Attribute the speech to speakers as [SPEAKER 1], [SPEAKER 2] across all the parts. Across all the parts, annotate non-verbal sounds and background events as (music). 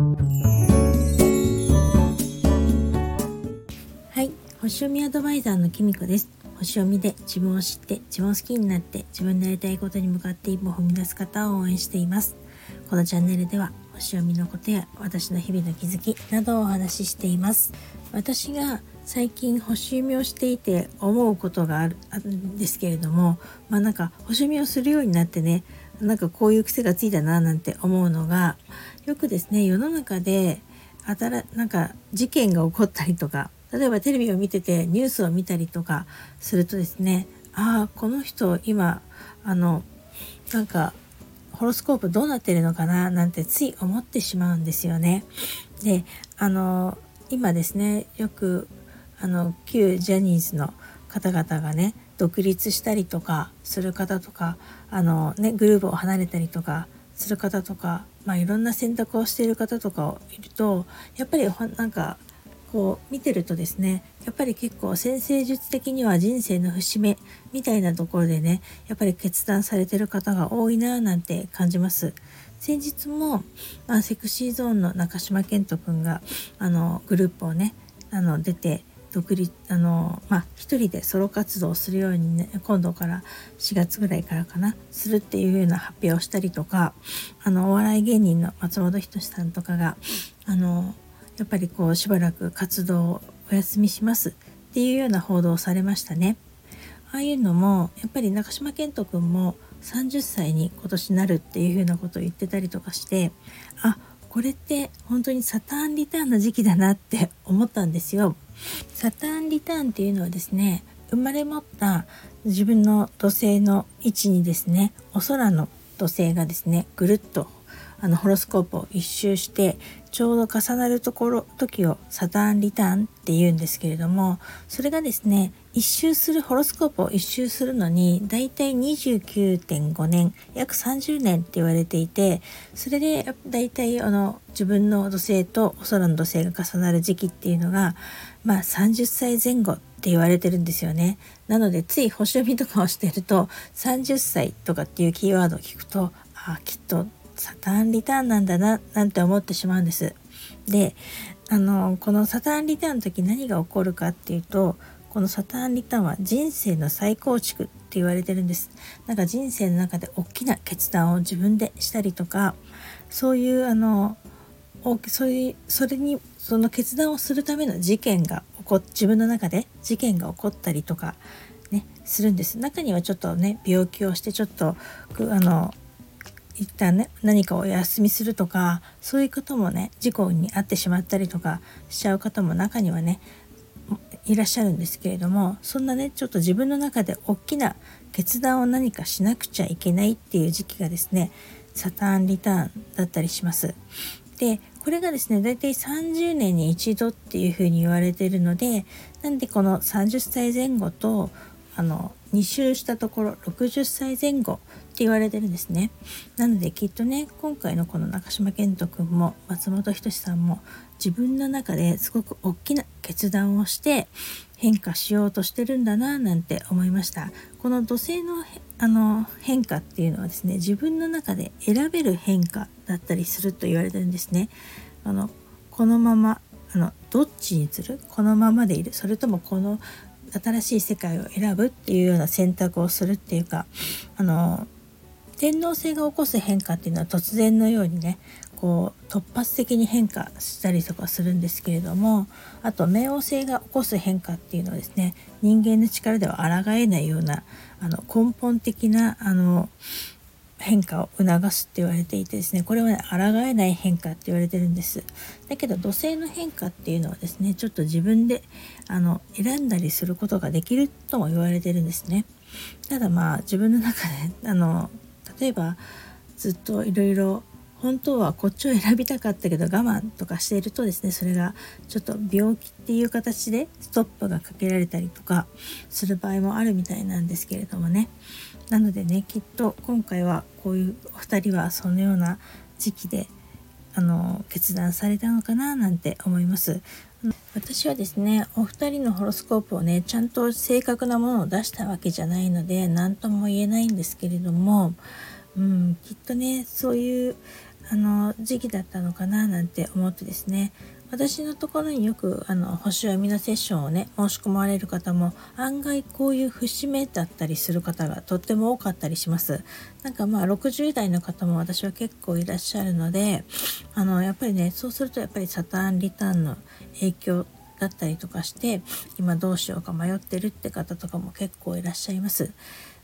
[SPEAKER 1] はい星読みアドバイザーのきみこです。星読みで自分を知って自分を好きになって自分のやりたいことに向かって一歩踏み出す方を応援しています。このチャンネルでは星読みのことや私の日々の気づきなどをお話ししています。私が最近星読みをしていて思うことがあるんですけれどもまあなんか星読みをするようになってねなんかこういう癖がついたななんて思うのがよくですね世の中で新なんか事件が起こったりとか例えばテレビを見ててニュースを見たりとかするとですねああこの人今あのなんかホロスコープどうなってるのかななんてつい思ってしまうんですよね。であの今ですねよくあの旧ジャニーズの方々がね独立したりとかする方とかあの、ね、グループを離れたりとかする方とか、まあ、いろんな選択をしている方とかをいるとやっぱりなんかこう見てるとですねやっぱり結構先生術的には人生の節目みたいなところでねやっぱり決断されてる方が多いななんて感じます。先日も、まあ、セクシーゾーンの中島健人君があのグループをねあの出て独立あのまあ一人でソロ活動をするようにね今度から4月ぐらいからかなするっていうような発表をしたりとかあのお笑い芸人の松本人志さんとかがあのやっぱりこうしばらく活動をお休みしますっていうような報道をされましたね。ああいうのもやっぱり中島健人君も30歳に今年なるっていうふうなことを言ってたりとかしてあこれって本当にサターンリターンの時期だなって思ったんですよ。サターンリターンっていうのはですね生まれ持った自分の土星の位置にですねお空の土星がですねぐるっとあのホロスコープを一周してちょうど重なるところ時をサターンリターンっていうんですけれどもそれがですね一周するホロスコープを一周するのにだいたい29.5年約30年って言われていてそれでだいたいあの自分の土星とお空の土星が重なる時期っていうのがまあ30歳前後って言われてるんですよね。なのでつい星読みとかをしてると30歳とかっていうキーワードを聞くとあきっとサターンリターンなんだななんて思ってしまうんです。であのこのサターンリターンの時何が起こるかっていうとこのサターンリターンは人生の再構築って言われてるんです。なんか人生の中で大きな決断を自分でしたりとかそういうあのそういうそれにその決断をするための事件が起こ自分の中で事件が起こったりとかねするんです中にはちょっとね病気をしてちょっとあの一旦ね何かお休みするとかそういうこともね事故に遭ってしまったりとかしちゃう方も中にはねいらっしゃるんですけれどもそんなねちょっと自分の中で大きな決断を何かしなくちゃいけないっていう時期がですねサターンリターンだったりします。でこれがですね大体30年に一度っていうふうに言われているのでなんでこの30歳前後とあの2周したところ60歳前後って言われてるんですね。なのできっとね今回のこの中島健人君も松本人志さんも自分の中ですごく大きな決断をして変化しようとしてるんだななんて思いました。この土星のあの変化っていうのはですね自分の中で選べる変化だったりすると言われてるんですね。あのこのままあのどっちにする？このままでいる。それともこの新しい世界を選ぶっていうような選択をするっていうかあの天皇制が起こす変化っていうのは突然のようにねこう突発的に変化したりとかするんですけれどもあと冥王星が起こす変化っていうのはですね人間の力では抗えないようなあの根本的なあの変化を促すって言われていてですねこれはね抗えない変化って言われてるんです。だけど土星の変化っていうのはですねちょっと自分であの選んだりすることができるとも言われてるんですね。ただまあ自分の中であの例えばずっといろいろ本当はこっちを選びたかったけど我慢とかしているとですねそれがちょっと病気っていう形でストップがかけられたりとかする場合もあるみたいなんですけれどもね。なのでねきっと今回はこういうお二人はそのような時期であの決断されたのかななんて思います。私はですねお二人のホロスコープをねちゃんと正確なものを出したわけじゃないので何とも言えないんですけれども、うん、きっとねそういうあの時期だったのかななんて思ってですね。私のところによくあの星読みのセッションをね申し込まれる方も案外こういう節目だったりする方がとっても多かったりします。なんかまあ60代の方も私は結構いらっしゃるのであのやっぱりねそうするとやっぱりサターンリターンの影響だったりとかして今どうしようか迷ってるって方とかも結構いらっしゃいます。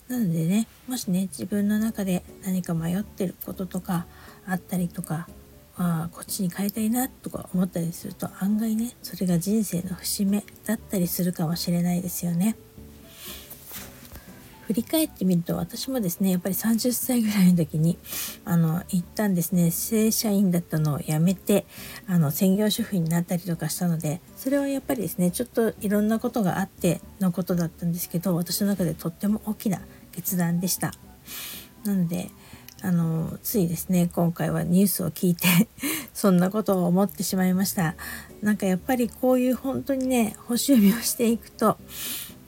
[SPEAKER 1] なのでねもしね自分の中で何か迷ってることとかあったりとかあこっちに変えたいなとか思ったりすると案外ねそれが人生の節目だったりするかもしれないですよね。振り返ってみると私もですねやっぱり30歳ぐらいの時にあの一旦ですね正社員だったのを辞めてあの専業主婦になったりとかしたのでそれはやっぱりですねちょっといろんなことがあってのことだったんですけど私の中でとっても大きな決断でした。なのであのついですね今回はニュースを聞いて (laughs) そんなことを思ってしまいましたなんかやっぱりこういう本当にね星読みをしていくと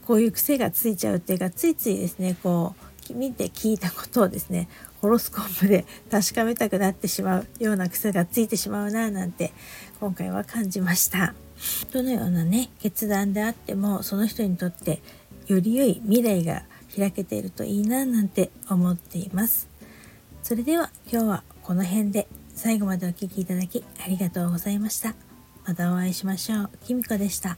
[SPEAKER 1] こういう癖がついちゃうっていうかついついですねこう見て聞いたことをですねホロスコープで確かめたくなってしまうような癖がついてしまうななんて今回は感じましたどのようなね決断であってもその人にとってより良い未来が開けているといいななんて思っていますそれでは今日はこの辺で最後までお聴きいただきありがとうございました。またお会いしましょう。きみこでした。